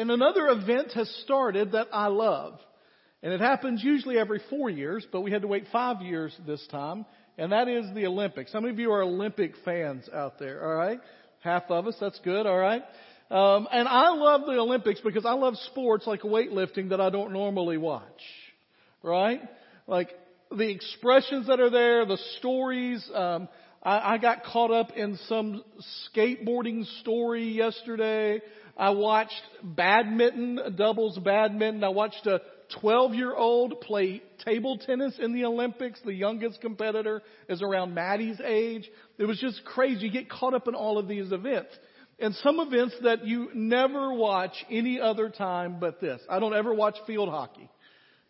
And another event has started that I love. And it happens usually every four years, but we had to wait five years this time. And that is the Olympics. How many of you are Olympic fans out there? All right. Half of us. That's good. All right. Um, and I love the Olympics because I love sports like weightlifting that I don't normally watch. Right? Like the expressions that are there, the stories. Um, I, I got caught up in some skateboarding story yesterday. I watched badminton, doubles badminton. I watched a 12 year old play table tennis in the Olympics. The youngest competitor is around Maddie's age. It was just crazy. You get caught up in all of these events. And some events that you never watch any other time but this. I don't ever watch field hockey.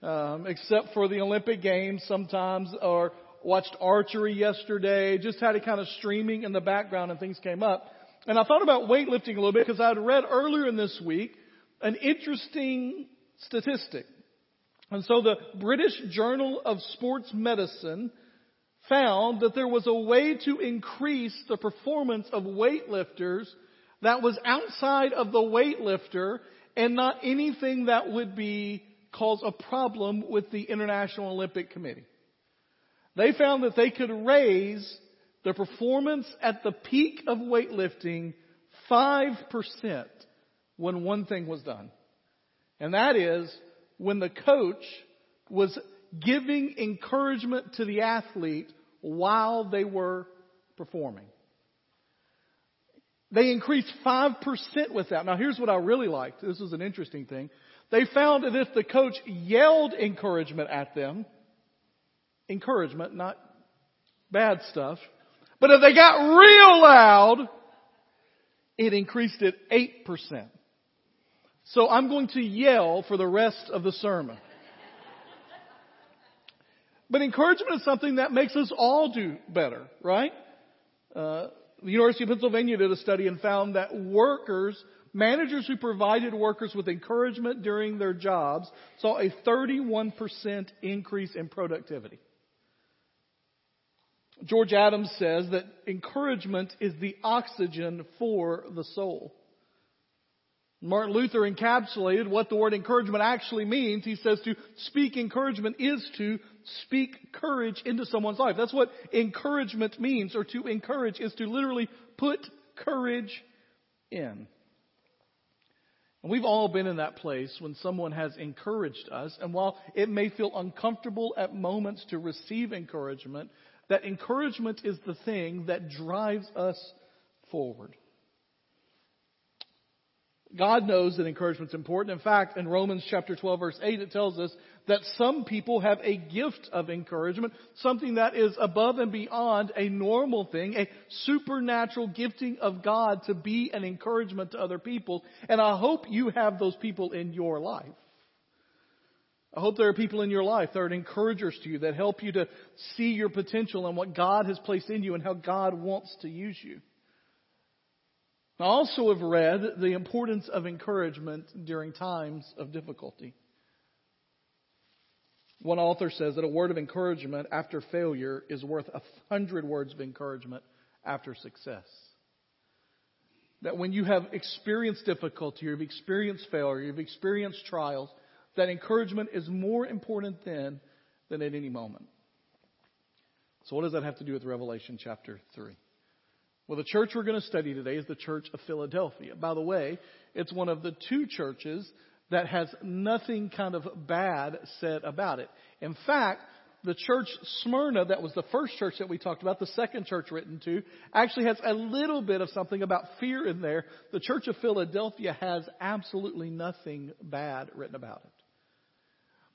Um, except for the Olympic Games sometimes, or watched archery yesterday, just had it kind of streaming in the background and things came up. And I thought about weightlifting a little bit because I had read earlier in this week an interesting statistic. And so the British Journal of Sports Medicine found that there was a way to increase the performance of weightlifters that was outside of the weightlifter and not anything that would be cause a problem with the International Olympic Committee. They found that they could raise the performance at the peak of weightlifting 5% when one thing was done. And that is when the coach was giving encouragement to the athlete while they were performing. They increased 5% with that. Now here's what I really liked. This was an interesting thing. They found that if the coach yelled encouragement at them, encouragement, not bad stuff, but if they got real loud, it increased it 8%. So I'm going to yell for the rest of the sermon. But encouragement is something that makes us all do better, right? Uh, the University of Pennsylvania did a study and found that workers, managers who provided workers with encouragement during their jobs, saw a 31% increase in productivity. George Adams says that encouragement is the oxygen for the soul. Martin Luther encapsulated what the word encouragement actually means. He says to speak encouragement is to speak courage into someone's life. That's what encouragement means, or to encourage is to literally put courage in. And we've all been in that place when someone has encouraged us, and while it may feel uncomfortable at moments to receive encouragement, that encouragement is the thing that drives us forward. God knows that encouragement is important. In fact, in Romans chapter 12 verse 8, it tells us that some people have a gift of encouragement, something that is above and beyond a normal thing, a supernatural gifting of God to be an encouragement to other people. And I hope you have those people in your life. I hope there are people in your life that are encouragers to you that help you to see your potential and what God has placed in you and how God wants to use you. I also have read the importance of encouragement during times of difficulty. One author says that a word of encouragement after failure is worth a hundred words of encouragement after success. That when you have experienced difficulty, you've experienced failure, you've experienced trials, that encouragement is more important then than at any moment. So what does that have to do with Revelation chapter 3? Well, the church we're going to study today is the Church of Philadelphia. By the way, it's one of the two churches that has nothing kind of bad said about it. In fact, the church Smyrna, that was the first church that we talked about, the second church written to, actually has a little bit of something about fear in there. The church of Philadelphia has absolutely nothing bad written about it.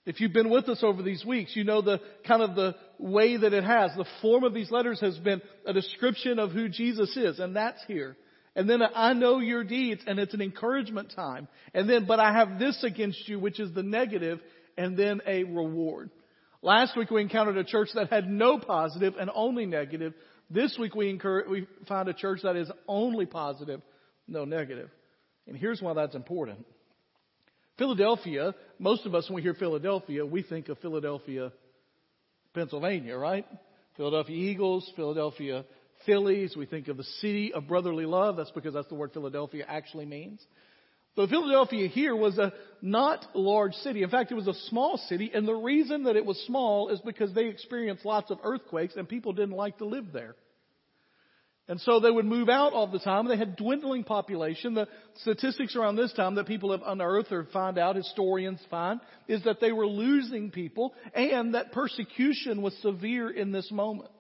If you've been with us over these weeks, you know the kind of the way that it has. The form of these letters has been a description of who Jesus is, and that's here. And then I know your deeds, and it's an encouragement time. And then, but I have this against you, which is the negative, and then a reward. Last week we encountered a church that had no positive and only negative. This week we, incur- we found a church that is only positive, no negative. And here's why that's important. Philadelphia, most of us, when we hear Philadelphia, we think of Philadelphia, Pennsylvania, right? Philadelphia Eagles, Philadelphia Phillies. We think of the city of brotherly love. That's because that's the word Philadelphia actually means. But Philadelphia here was a not large city. In fact, it was a small city, and the reason that it was small is because they experienced lots of earthquakes and people didn't like to live there. And so they would move out all the time. They had dwindling population. The statistics around this time that people have unearthed or find out, historians find, is that they were losing people and that persecution was severe in this moment.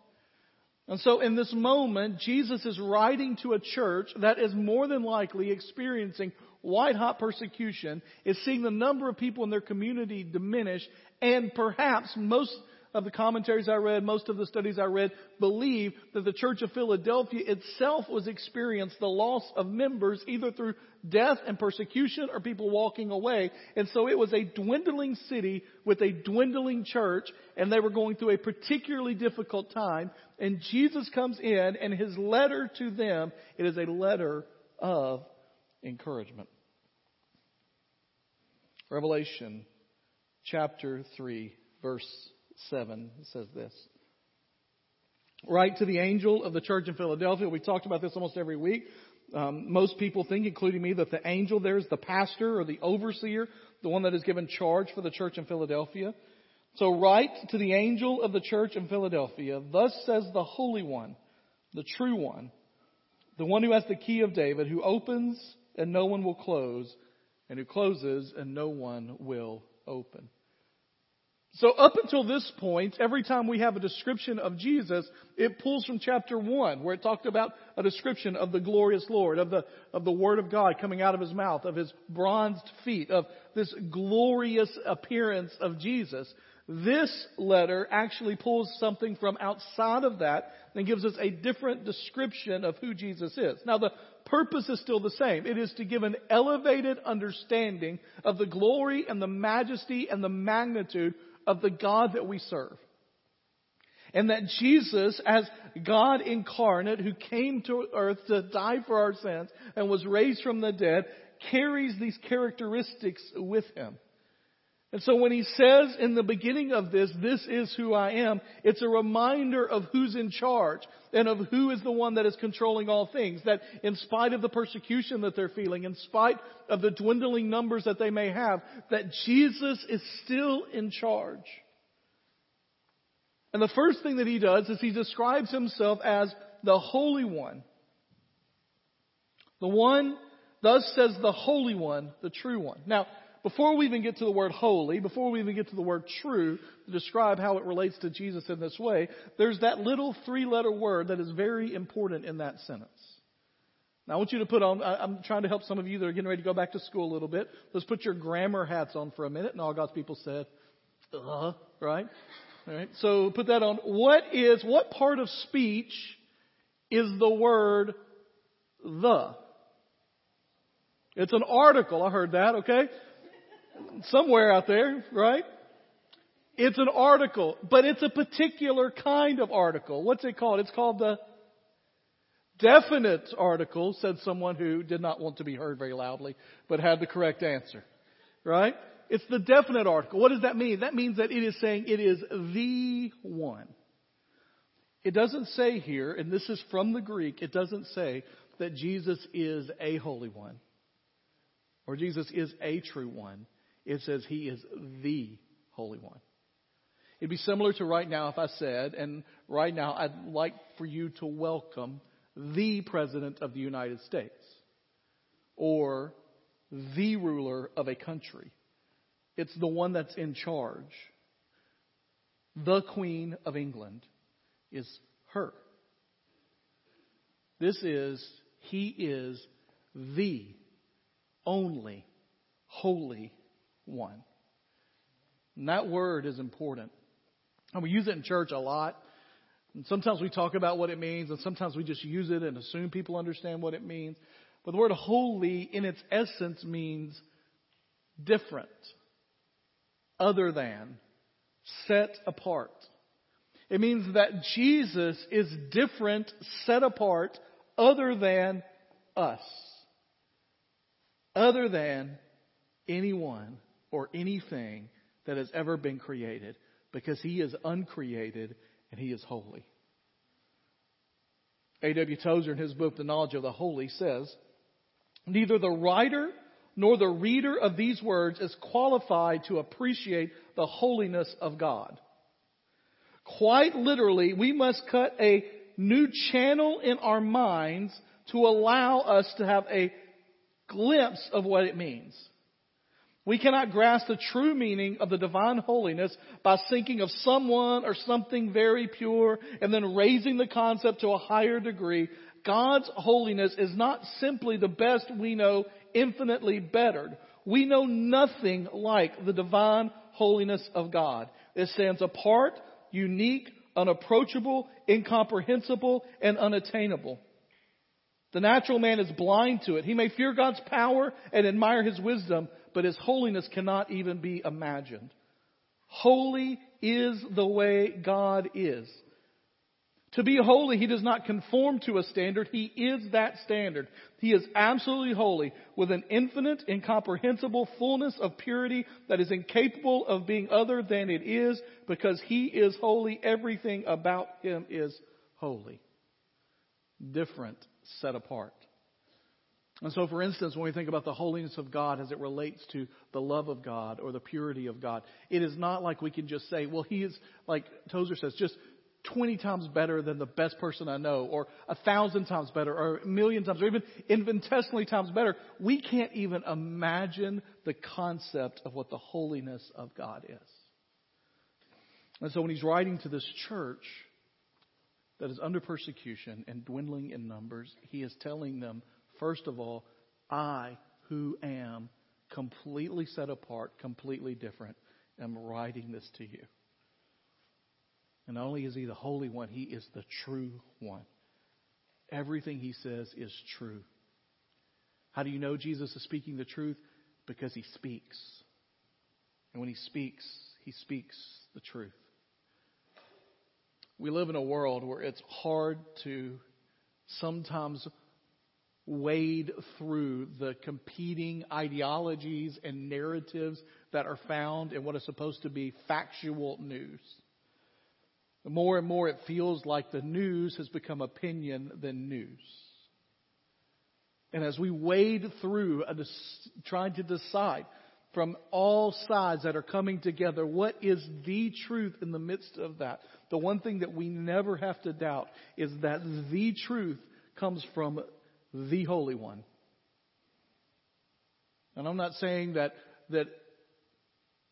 And so in this moment, Jesus is writing to a church that is more than likely experiencing white hot persecution, is seeing the number of people in their community diminish, and perhaps most of the commentaries I read, most of the studies I read, believe that the Church of Philadelphia itself was experiencing the loss of members either through death and persecution or people walking away. And so it was a dwindling city with a dwindling church and they were going through a particularly difficult time. And Jesus comes in and his letter to them, it is a letter of encouragement. Revelation chapter 3 verse 7 says this. Write to the angel of the church in Philadelphia. We talked about this almost every week. Um, most people think, including me, that the angel there is the pastor or the overseer, the one that is given charge for the church in Philadelphia. So write to the angel of the church in Philadelphia. Thus says the Holy One, the true one, the one who has the key of David, who opens and no one will close, and who closes and no one will open. So up until this point, every time we have a description of Jesus, it pulls from chapter one, where it talked about a description of the glorious Lord, of the, of the Word of God coming out of His mouth, of His bronzed feet, of this glorious appearance of Jesus. This letter actually pulls something from outside of that and gives us a different description of who Jesus is. Now the purpose is still the same. It is to give an elevated understanding of the glory and the majesty and the magnitude of the God that we serve. And that Jesus, as God incarnate, who came to earth to die for our sins and was raised from the dead, carries these characteristics with him. And so when he says in the beginning of this, this is who I am, it's a reminder of who's in charge and of who is the one that is controlling all things. That in spite of the persecution that they're feeling, in spite of the dwindling numbers that they may have, that Jesus is still in charge. And the first thing that he does is he describes himself as the Holy One. The one, thus says the Holy One, the true one. Now, before we even get to the word holy, before we even get to the word true to describe how it relates to Jesus in this way, there's that little three letter word that is very important in that sentence. Now I want you to put on, I'm trying to help some of you that are getting ready to go back to school a little bit. Let's put your grammar hats on for a minute. And all God's people said, uh, right? All right. So put that on. What is, what part of speech is the word the? It's an article. I heard that. Okay somewhere out there, right? It's an article, but it's a particular kind of article. What's it called? It's called the definite article, said someone who did not want to be heard very loudly, but had the correct answer. Right? It's the definite article. What does that mean? That means that it is saying it is the one. It doesn't say here, and this is from the Greek, it doesn't say that Jesus is a holy one or Jesus is a true one. It says he is the Holy One. It'd be similar to right now if I said, and right now I'd like for you to welcome the President of the United States or the ruler of a country. It's the one that's in charge. The Queen of England is her. This is, he is the only holy one. And that word is important. And we use it in church a lot. And sometimes we talk about what it means, and sometimes we just use it and assume people understand what it means. But the word holy, in its essence, means different, other than, set apart. It means that Jesus is different, set apart, other than us. Other than anyone or anything that has ever been created because he is uncreated and he is holy. A.W. Tozer in his book, The Knowledge of the Holy, says, Neither the writer nor the reader of these words is qualified to appreciate the holiness of God. Quite literally, we must cut a new channel in our minds to allow us to have a glimpse of what it means. We cannot grasp the true meaning of the divine holiness by thinking of someone or something very pure and then raising the concept to a higher degree. God's holiness is not simply the best we know, infinitely bettered. We know nothing like the divine holiness of God. It stands apart, unique, unapproachable, incomprehensible, and unattainable. The natural man is blind to it. He may fear God's power and admire his wisdom, but his holiness cannot even be imagined. Holy is the way God is. To be holy, he does not conform to a standard. He is that standard. He is absolutely holy with an infinite, incomprehensible fullness of purity that is incapable of being other than it is because he is holy. Everything about him is holy. Different set apart. And so, for instance, when we think about the holiness of God as it relates to the love of God or the purity of God, it is not like we can just say, well, he is, like Tozer says, just 20 times better than the best person I know, or a thousand times better, or a million times, or even infinitesimally times better. We can't even imagine the concept of what the holiness of God is. And so when he's writing to this church, that is under persecution and dwindling in numbers, he is telling them, first of all, I, who am completely set apart, completely different, am writing this to you. And not only is he the Holy One, he is the true one. Everything he says is true. How do you know Jesus is speaking the truth? Because he speaks. And when he speaks, he speaks the truth. We live in a world where it's hard to sometimes wade through the competing ideologies and narratives that are found in what is supposed to be factual news. More and more it feels like the news has become opinion than news. And as we wade through uh, trying to decide from all sides that are coming together. What is the truth in the midst of that? The one thing that we never have to doubt is that the truth comes from the Holy One. And I'm not saying that, that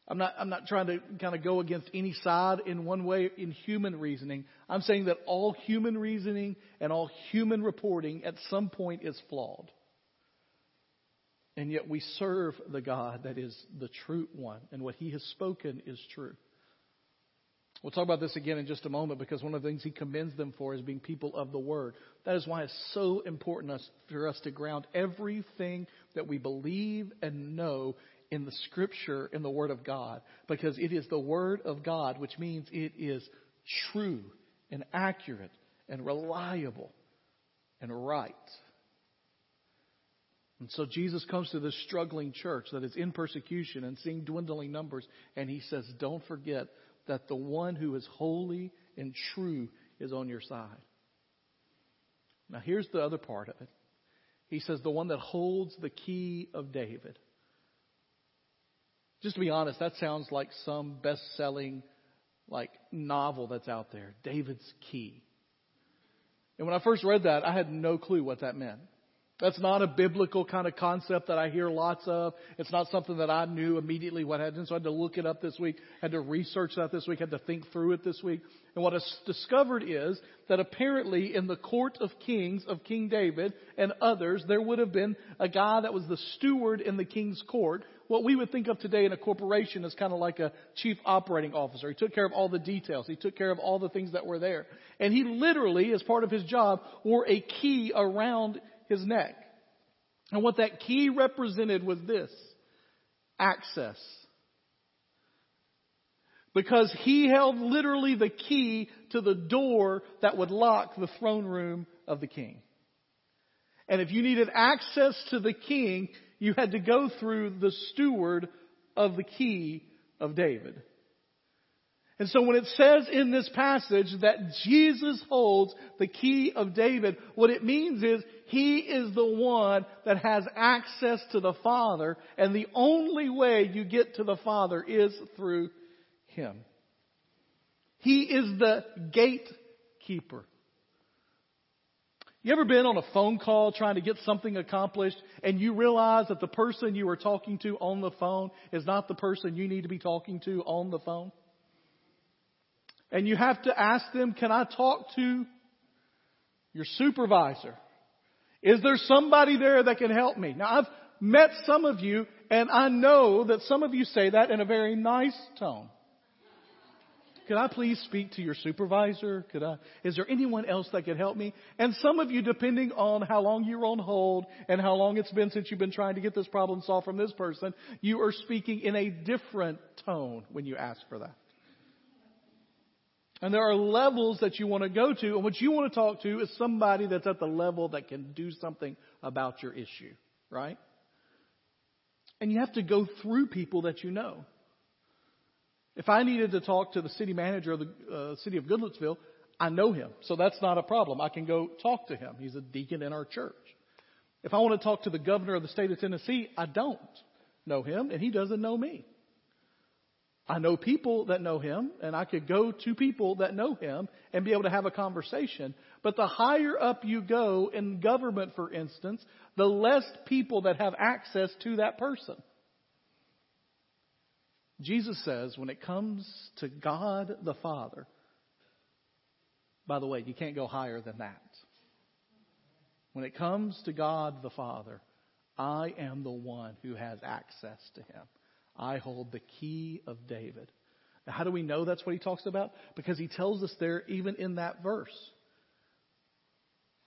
I'm not, I'm not trying to kind of go against any side in one way in human reasoning. I'm saying that all human reasoning and all human reporting at some point is flawed. And yet we serve the God that is the true one, and what he has spoken is true. We'll talk about this again in just a moment because one of the things he commends them for is being people of the Word. That is why it's so important for us to ground everything that we believe and know in the Scripture, in the Word of God, because it is the Word of God, which means it is true and accurate and reliable and right. And so Jesus comes to this struggling church that is in persecution and seeing dwindling numbers, and he says, Don't forget that the one who is holy and true is on your side. Now, here's the other part of it. He says, The one that holds the key of David. Just to be honest, that sounds like some best selling like novel that's out there. David's key. And when I first read that, I had no clue what that meant. That's not a biblical kind of concept that I hear lots of. It's not something that I knew immediately what happened. So I had to look it up this week, had to research that this week, had to think through it this week. And what I discovered is that apparently in the court of kings of King David and others, there would have been a guy that was the steward in the king's court. What we would think of today in a corporation is kind of like a chief operating officer. He took care of all the details. He took care of all the things that were there. And he literally, as part of his job, wore a key around his neck. And what that key represented was this access. Because he held literally the key to the door that would lock the throne room of the king. And if you needed access to the king, you had to go through the steward of the key of David. And so when it says in this passage that Jesus holds the key of David, what it means is he is the one that has access to the Father, and the only way you get to the Father is through him. He is the gatekeeper. You ever been on a phone call trying to get something accomplished and you realize that the person you were talking to on the phone is not the person you need to be talking to on the phone? And you have to ask them, can I talk to your supervisor? Is there somebody there that can help me? Now I've met some of you and I know that some of you say that in a very nice tone. Could I please speak to your supervisor? Could I, is there anyone else that could help me? And some of you, depending on how long you're on hold and how long it's been since you've been trying to get this problem solved from this person, you are speaking in a different tone when you ask for that. And there are levels that you want to go to, and what you want to talk to is somebody that's at the level that can do something about your issue, right? And you have to go through people that you know. If I needed to talk to the city manager of the uh, city of Goodlettsville, I know him, so that's not a problem. I can go talk to him. He's a deacon in our church. If I want to talk to the governor of the state of Tennessee, I don't know him, and he doesn't know me. I know people that know him, and I could go to people that know him and be able to have a conversation. But the higher up you go in government, for instance, the less people that have access to that person. Jesus says when it comes to God the Father, by the way, you can't go higher than that. When it comes to God the Father, I am the one who has access to him. I hold the key of David. Now, how do we know that's what he talks about? Because he tells us there, even in that verse.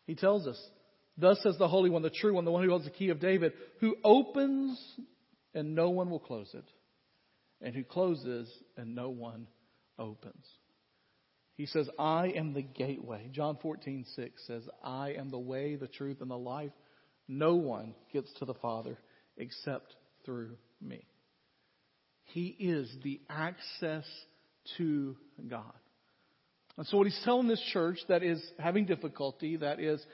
He tells us, Thus says the Holy One, the true one, the one who holds the key of David, who opens and no one will close it, and who closes and no one opens. He says, I am the gateway. John 14, 6 says, I am the way, the truth, and the life. No one gets to the Father except through me. He is the access to God. And so what he's telling this church that is having difficulty, that is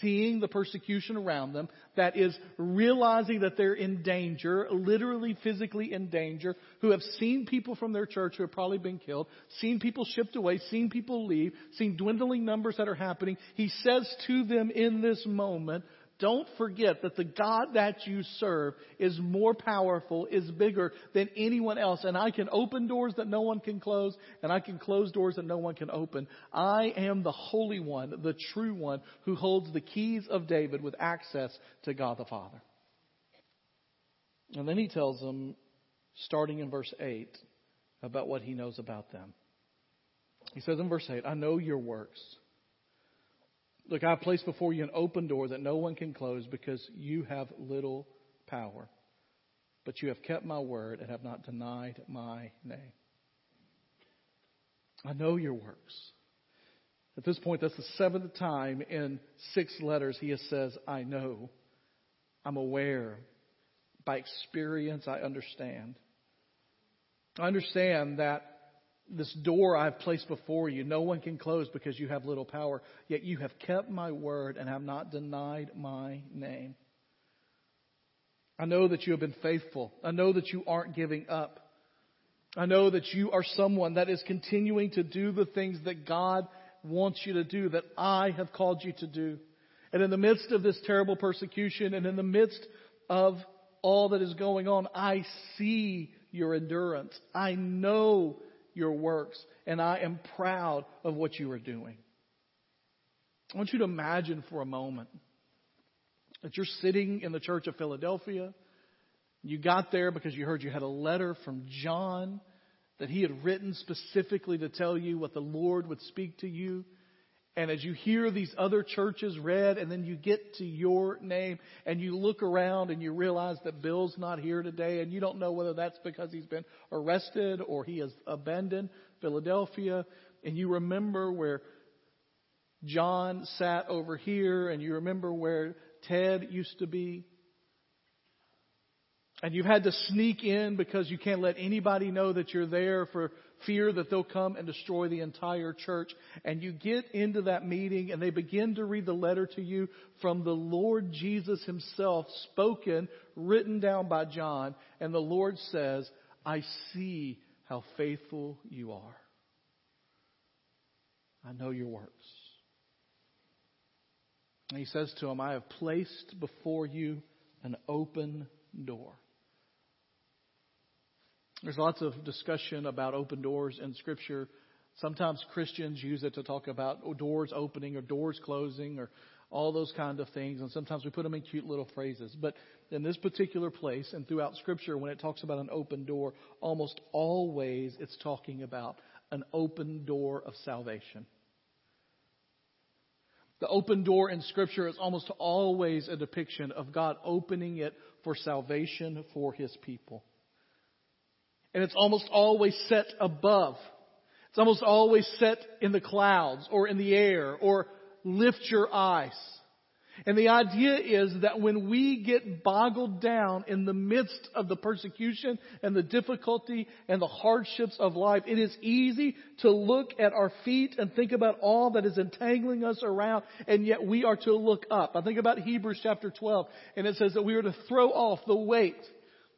seeing the persecution around them, that is realizing that they're in danger, literally physically in danger, who have seen people from their church who have probably been killed, seen people shipped away, seen people leave, seen dwindling numbers that are happening. He says to them in this moment, don't forget that the God that you serve is more powerful, is bigger than anyone else. And I can open doors that no one can close, and I can close doors that no one can open. I am the Holy One, the true one, who holds the keys of David with access to God the Father. And then he tells them, starting in verse 8, about what he knows about them. He says in verse 8, I know your works Look, I've placed before you an open door that no one can close because you have little power. But you have kept my word and have not denied my name. I know your works. At this point, that's the seventh time in six letters he says, I know. I'm aware. By experience, I understand. I understand that this door I've placed before you, no one can close because you have little power. Yet you have kept my word and have not denied my name. I know that you have been faithful. I know that you aren't giving up. I know that you are someone that is continuing to do the things that God wants you to do, that I have called you to do. And in the midst of this terrible persecution and in the midst of all that is going on, I see your endurance. I know your works, and I am proud of what you are doing. I want you to imagine for a moment that you're sitting in the church of Philadelphia. You got there because you heard you had a letter from John that he had written specifically to tell you what the Lord would speak to you. And as you hear these other churches read, and then you get to your name, and you look around and you realize that Bill's not here today, and you don't know whether that's because he's been arrested or he has abandoned Philadelphia, and you remember where John sat over here, and you remember where Ted used to be. And you've had to sneak in because you can't let anybody know that you're there for fear that they'll come and destroy the entire church. And you get into that meeting and they begin to read the letter to you from the Lord Jesus himself, spoken, written down by John. And the Lord says, I see how faithful you are. I know your works. And he says to him, I have placed before you an open door. There's lots of discussion about open doors in Scripture. Sometimes Christians use it to talk about oh, doors opening or doors closing or all those kind of things. And sometimes we put them in cute little phrases. But in this particular place and throughout Scripture, when it talks about an open door, almost always it's talking about an open door of salvation. The open door in Scripture is almost always a depiction of God opening it for salvation for His people. And it's almost always set above. It's almost always set in the clouds or in the air or lift your eyes. And the idea is that when we get boggled down in the midst of the persecution and the difficulty and the hardships of life, it is easy to look at our feet and think about all that is entangling us around, and yet we are to look up. I think about Hebrews chapter 12, and it says that we are to throw off the weight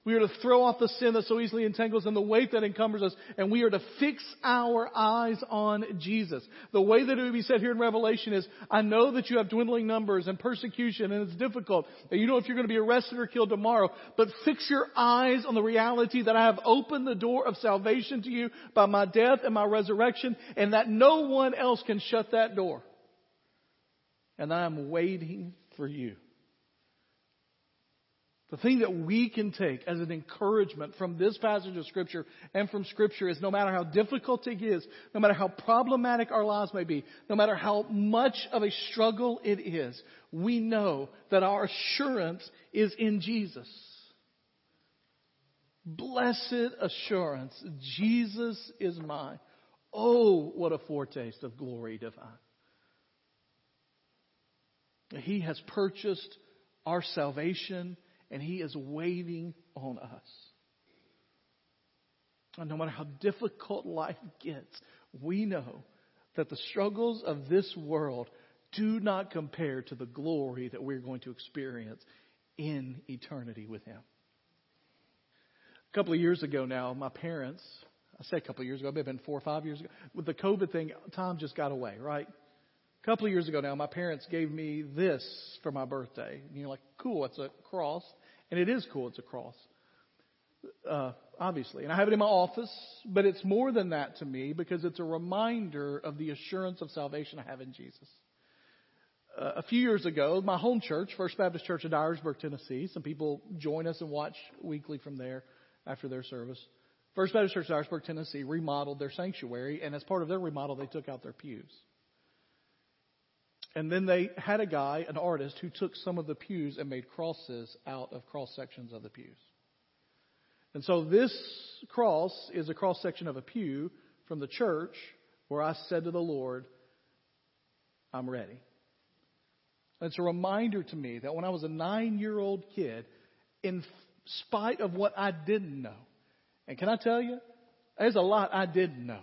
we are to throw off the sin that so easily entangles and the weight that encumbers us, and we are to fix our eyes on Jesus. The way that it would be said here in Revelation is, I know that you have dwindling numbers and persecution and it's difficult, and you know if you're going to be arrested or killed tomorrow, but fix your eyes on the reality that I have opened the door of salvation to you by my death and my resurrection, and that no one else can shut that door. And I am waiting for you. The thing that we can take as an encouragement from this passage of Scripture and from Scripture is no matter how difficult it is, no matter how problematic our lives may be, no matter how much of a struggle it is, we know that our assurance is in Jesus. Blessed assurance, Jesus is mine. Oh, what a foretaste of glory divine. He has purchased our salvation and He is waiting on us. And no matter how difficult life gets, we know that the struggles of this world do not compare to the glory that we're going to experience in eternity with Him. A couple of years ago now, my parents, I say a couple of years ago, it may have been four or five years ago, with the COVID thing, time just got away, right? A couple of years ago now, my parents gave me this for my birthday. And you're like, cool, it's a cross. And it is cool, it's a cross. Uh, obviously. And I have it in my office, but it's more than that to me because it's a reminder of the assurance of salvation I have in Jesus. Uh, a few years ago, my home church, First Baptist Church in Dyersburg, Tennessee, some people join us and watch weekly from there after their service. First Baptist Church, of Dyersburg, Tennessee, remodeled their sanctuary, and as part of their remodel, they took out their pews. And then they had a guy, an artist, who took some of the pews and made crosses out of cross sections of the pews. And so this cross is a cross section of a pew from the church where I said to the Lord, I'm ready. And it's a reminder to me that when I was a nine year old kid, in spite of what I didn't know, and can I tell you, there's a lot I didn't know.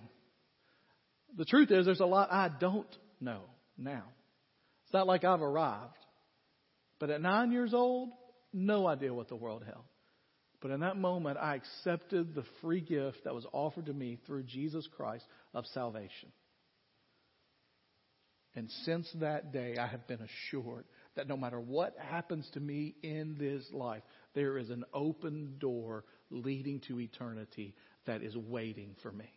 The truth is, there's a lot I don't know now. It's not like I've arrived. But at nine years old, no idea what the world held. But in that moment, I accepted the free gift that was offered to me through Jesus Christ of salvation. And since that day, I have been assured that no matter what happens to me in this life, there is an open door leading to eternity that is waiting for me.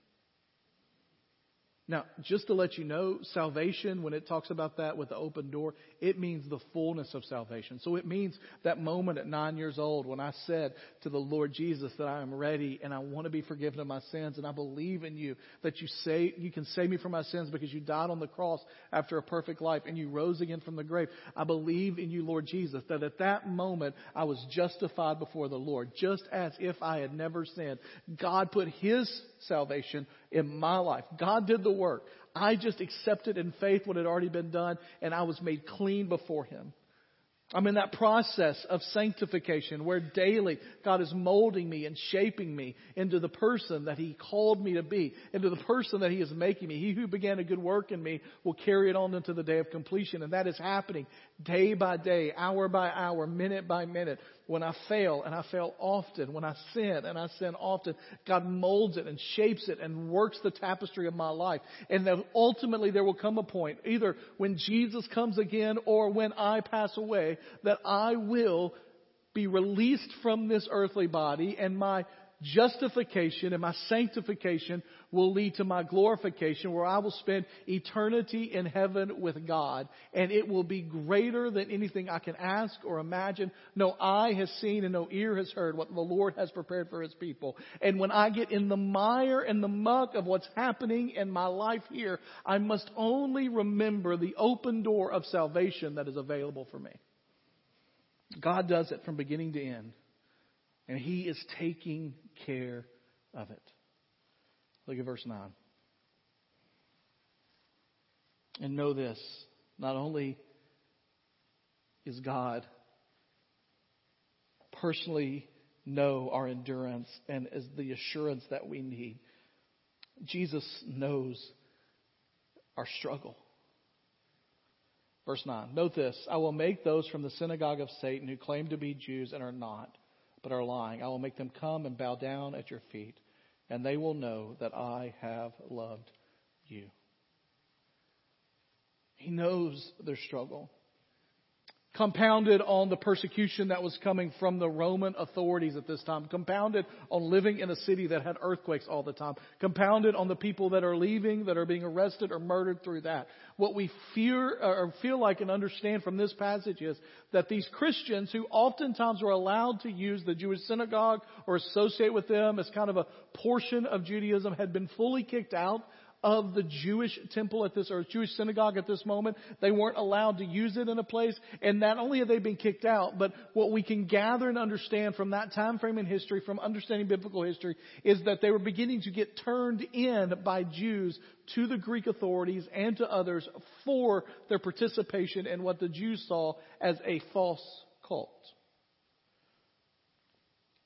Now, just to let you know, salvation, when it talks about that with the open door, it means the fullness of salvation. So it means that moment at nine years old when I said to the Lord Jesus that I am ready and I want to be forgiven of my sins and I believe in you that you say, you can save me from my sins because you died on the cross after a perfect life and you rose again from the grave. I believe in you, Lord Jesus, that at that moment I was justified before the Lord, just as if I had never sinned. God put His salvation in my life. God did the work. I just accepted in faith what had already been done, and I was made clean before Him. I'm in that process of sanctification where daily God is molding me and shaping me into the person that He called me to be, into the person that He is making me. He who began a good work in me will carry it on into the day of completion. And that is happening day by day, hour by hour, minute by minute. When I fail, and I fail often, when I sin, and I sin often, God molds it and shapes it and works the tapestry of my life. And then ultimately there will come a point, either when Jesus comes again or when I pass away, that I will be released from this earthly body and my justification and my sanctification will lead to my glorification where I will spend eternity in heaven with God. And it will be greater than anything I can ask or imagine. No eye has seen and no ear has heard what the Lord has prepared for his people. And when I get in the mire and the muck of what's happening in my life here, I must only remember the open door of salvation that is available for me. God does it from beginning to end. And He is taking care of it. Look at verse 9. And know this not only is God personally know our endurance and is the assurance that we need, Jesus knows our struggle. Verse 9. Note this I will make those from the synagogue of Satan who claim to be Jews and are not, but are lying. I will make them come and bow down at your feet and they will know that I have loved you. He knows their struggle. Compounded on the persecution that was coming from the Roman authorities at this time. Compounded on living in a city that had earthquakes all the time. Compounded on the people that are leaving, that are being arrested or murdered through that. What we fear or feel like and understand from this passage is that these Christians who oftentimes were allowed to use the Jewish synagogue or associate with them as kind of a portion of Judaism had been fully kicked out of the Jewish temple at this, or Jewish synagogue at this moment. They weren't allowed to use it in a place. And not only have they been kicked out, but what we can gather and understand from that time frame in history, from understanding biblical history, is that they were beginning to get turned in by Jews to the Greek authorities and to others for their participation in what the Jews saw as a false cult.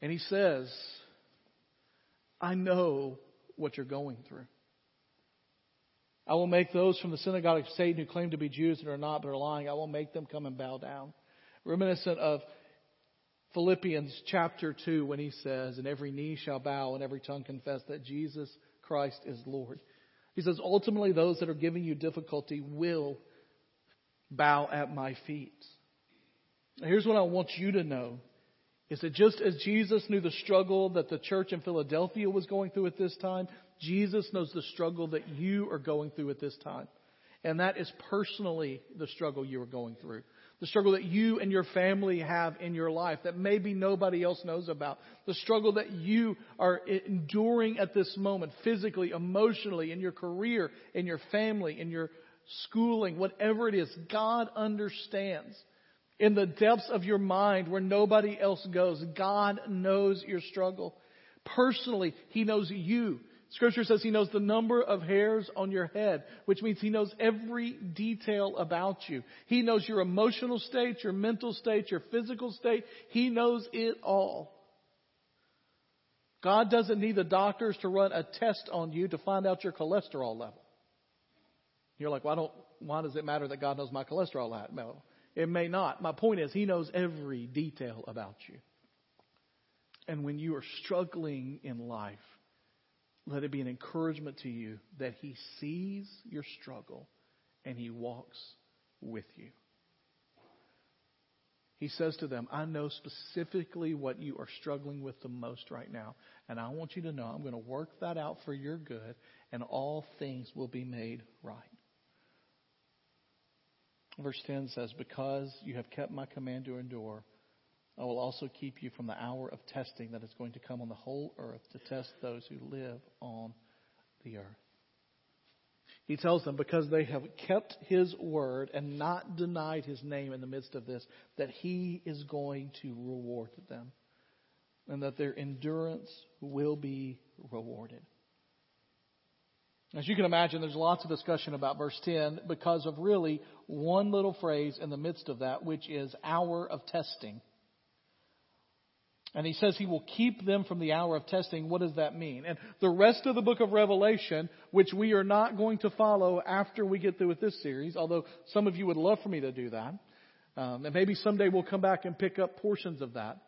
And he says, I know what you're going through. I will make those from the synagogue of Satan who claim to be Jews and are not but are lying, I will make them come and bow down. Reminiscent of Philippians chapter 2 when he says, And every knee shall bow and every tongue confess that Jesus Christ is Lord. He says, ultimately, those that are giving you difficulty will bow at my feet. Now, here's what I want you to know is that just as Jesus knew the struggle that the church in Philadelphia was going through at this time, Jesus knows the struggle that you are going through at this time. And that is personally the struggle you are going through. The struggle that you and your family have in your life that maybe nobody else knows about. The struggle that you are enduring at this moment, physically, emotionally, in your career, in your family, in your schooling, whatever it is. God understands. In the depths of your mind where nobody else goes, God knows your struggle. Personally, He knows you. Scripture says he knows the number of hairs on your head, which means he knows every detail about you. He knows your emotional state, your mental state, your physical state. He knows it all. God doesn't need the doctors to run a test on you to find out your cholesterol level. You're like, why don't, why does it matter that God knows my cholesterol level? No, it may not. My point is, He knows every detail about you. And when you are struggling in life, let it be an encouragement to you that He sees your struggle and He walks with you. He says to them, I know specifically what you are struggling with the most right now. And I want you to know I'm going to work that out for your good, and all things will be made right. Verse 10 says, Because you have kept my command to endure, I will also keep you from the hour of testing that is going to come on the whole earth to test those who live on the earth. He tells them because they have kept his word and not denied his name in the midst of this, that he is going to reward them and that their endurance will be rewarded. As you can imagine, there's lots of discussion about verse 10 because of really one little phrase in the midst of that, which is hour of testing. And he says he will keep them from the hour of testing. What does that mean? And the rest of the book of Revelation, which we are not going to follow after we get through with this series, although some of you would love for me to do that. Um, and maybe someday we'll come back and pick up portions of that.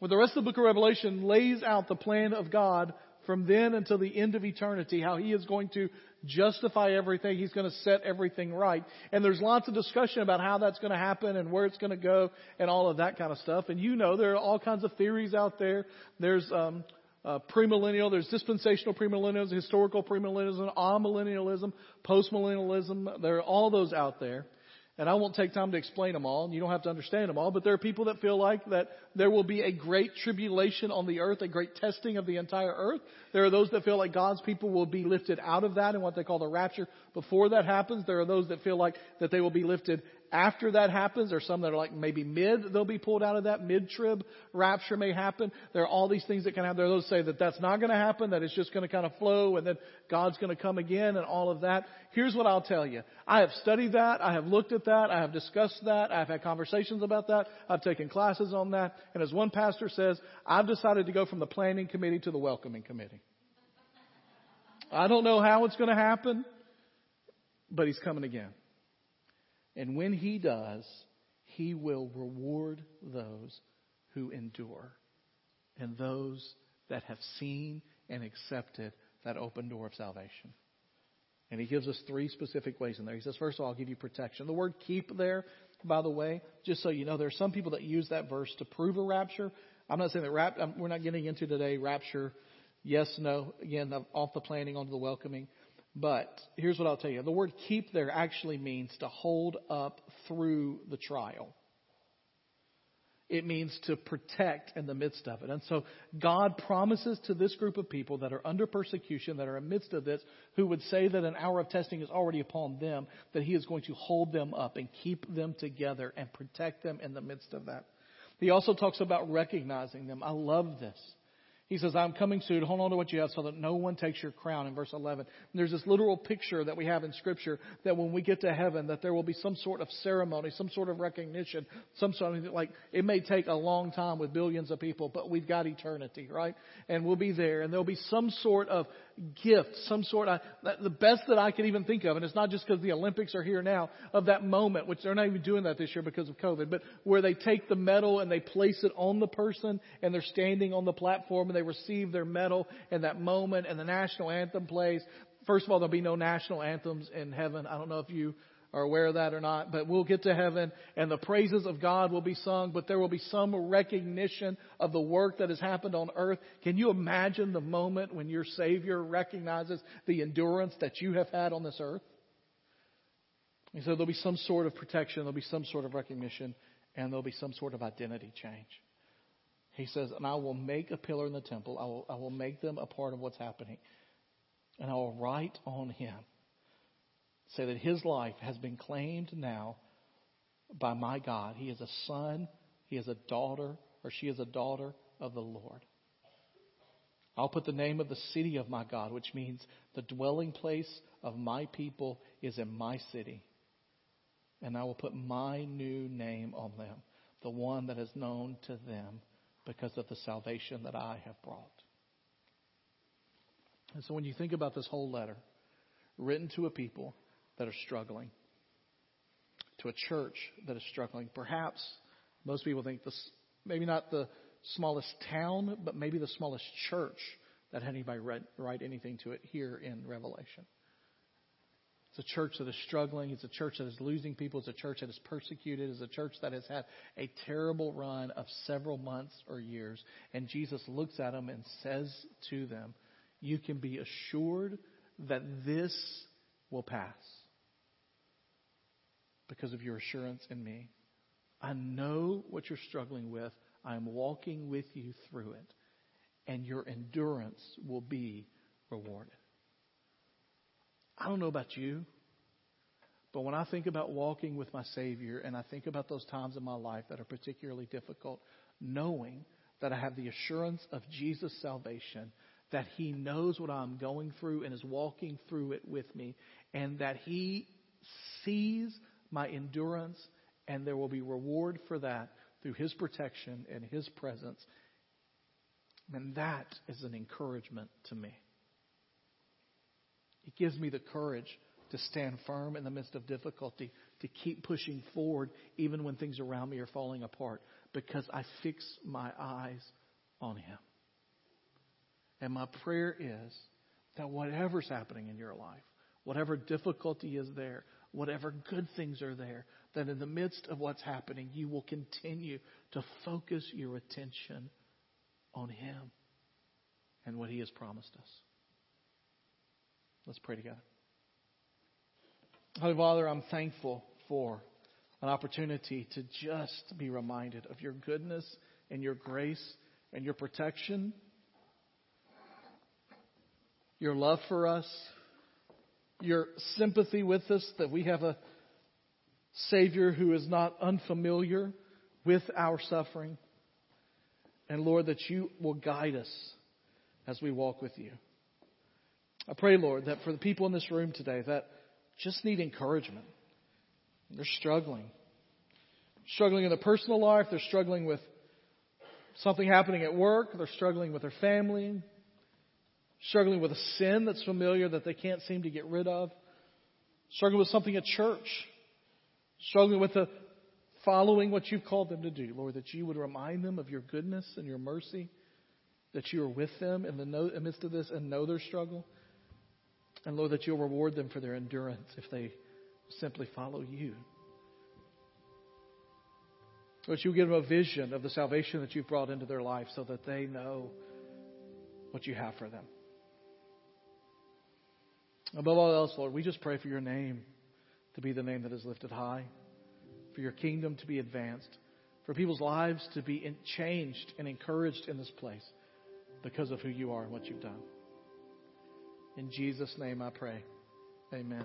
Well, the rest of the book of Revelation lays out the plan of God from then until the end of eternity, how He is going to justify everything. He's going to set everything right. And there's lots of discussion about how that's going to happen and where it's going to go and all of that kind of stuff. And you know, there are all kinds of theories out there. There's, um, uh, premillennial, there's dispensational premillennialism, historical premillennialism, amillennialism, postmillennialism. There are all those out there. And I won't take time to explain them all, and you don't have to understand them all, but there are people that feel like that there will be a great tribulation on the earth, a great testing of the entire earth. There are those that feel like God's people will be lifted out of that in what they call the rapture before that happens. There are those that feel like that they will be lifted after that happens. There's some that are like maybe mid, they'll be pulled out of that. Mid-trib rapture may happen. There are all these things that can happen. There are those say that that's not going to happen, that it's just going to kind of flow and then God's going to come again and all of that. Here's what I'll tell you. I have studied that. I have looked at that. I have discussed that. I've had conversations about that. I've taken classes on that. And as one pastor says, I've decided to go from the planning committee to the welcoming committee. I don't know how it's going to happen, but he's coming again. And when he does, he will reward those who endure and those that have seen and accepted that open door of salvation. And he gives us three specific ways in there. He says, first of all, I'll give you protection. The word keep there, by the way, just so you know, there are some people that use that verse to prove a rapture. I'm not saying that rap, um, we're not getting into today rapture, yes, no, again, off the planning onto the welcoming. But here's what I'll tell you. The word keep there actually means to hold up through the trial. It means to protect in the midst of it. And so God promises to this group of people that are under persecution, that are amidst of this, who would say that an hour of testing is already upon them, that He is going to hold them up and keep them together and protect them in the midst of that. He also talks about recognizing them. I love this. He says, I'm coming soon. Hold on to what you have so that no one takes your crown in verse 11. And there's this literal picture that we have in scripture that when we get to heaven, that there will be some sort of ceremony, some sort of recognition, some sort of, like, it may take a long time with billions of people, but we've got eternity, right? And we'll be there and there'll be some sort of gift, some sort of, the best that I can even think of, and it's not just because the Olympics are here now, of that moment, which they're not even doing that this year because of COVID, but where they take the medal and they place it on the person and they're standing on the platform and they receive their medal in that moment and the national anthem plays. First of all, there'll be no national anthems in heaven. I don't know if you are aware of that or not, but we'll get to heaven and the praises of God will be sung, but there will be some recognition of the work that has happened on earth. Can you imagine the moment when your Savior recognizes the endurance that you have had on this earth? And so there'll be some sort of protection, there'll be some sort of recognition, and there'll be some sort of identity change. He says, and I will make a pillar in the temple. I will, I will make them a part of what's happening. And I will write on him say that his life has been claimed now by my God. He is a son, he is a daughter, or she is a daughter of the Lord. I'll put the name of the city of my God, which means the dwelling place of my people is in my city. And I will put my new name on them, the one that is known to them because of the salvation that I have brought. And so when you think about this whole letter, written to a people that are struggling, to a church that is struggling. Perhaps most people think this, maybe not the smallest town, but maybe the smallest church that had anybody read, write anything to it here in Revelation. It's a church that is struggling. It's a church that is losing people. It's a church that is persecuted. It's a church that has had a terrible run of several months or years. And Jesus looks at them and says to them, You can be assured that this will pass because of your assurance in me. I know what you're struggling with. I'm walking with you through it. And your endurance will be rewarded. I don't know about you, but when I think about walking with my Savior and I think about those times in my life that are particularly difficult, knowing that I have the assurance of Jesus' salvation that He knows what I'm going through and is walking through it with me, and that He sees my endurance, and there will be reward for that through His protection and His presence. And that is an encouragement to me. It gives me the courage to stand firm in the midst of difficulty, to keep pushing forward even when things around me are falling apart, because I fix my eyes on Him. And my prayer is that whatever's happening in your life, whatever difficulty is there, whatever good things are there, that in the midst of what's happening, you will continue to focus your attention on Him and what He has promised us. Let's pray together. Holy Father, I'm thankful for an opportunity to just be reminded of your goodness and your grace and your protection, your love for us, your sympathy with us, that we have a Savior who is not unfamiliar with our suffering. And Lord, that you will guide us as we walk with you. I pray, Lord, that for the people in this room today that just need encouragement, they're struggling. Struggling in their personal life, they're struggling with something happening at work, they're struggling with their family, struggling with a sin that's familiar that they can't seem to get rid of, struggling with something at church, struggling with the following what you've called them to do, Lord, that you would remind them of your goodness and your mercy, that you are with them in the midst of this and know their struggle. And Lord, that you'll reward them for their endurance if they simply follow you. Lord, you give them a vision of the salvation that you've brought into their life so that they know what you have for them. Above all else, Lord, we just pray for your name to be the name that is lifted high, for your kingdom to be advanced, for people's lives to be changed and encouraged in this place because of who you are and what you've done. In Jesus' name I pray. Amen.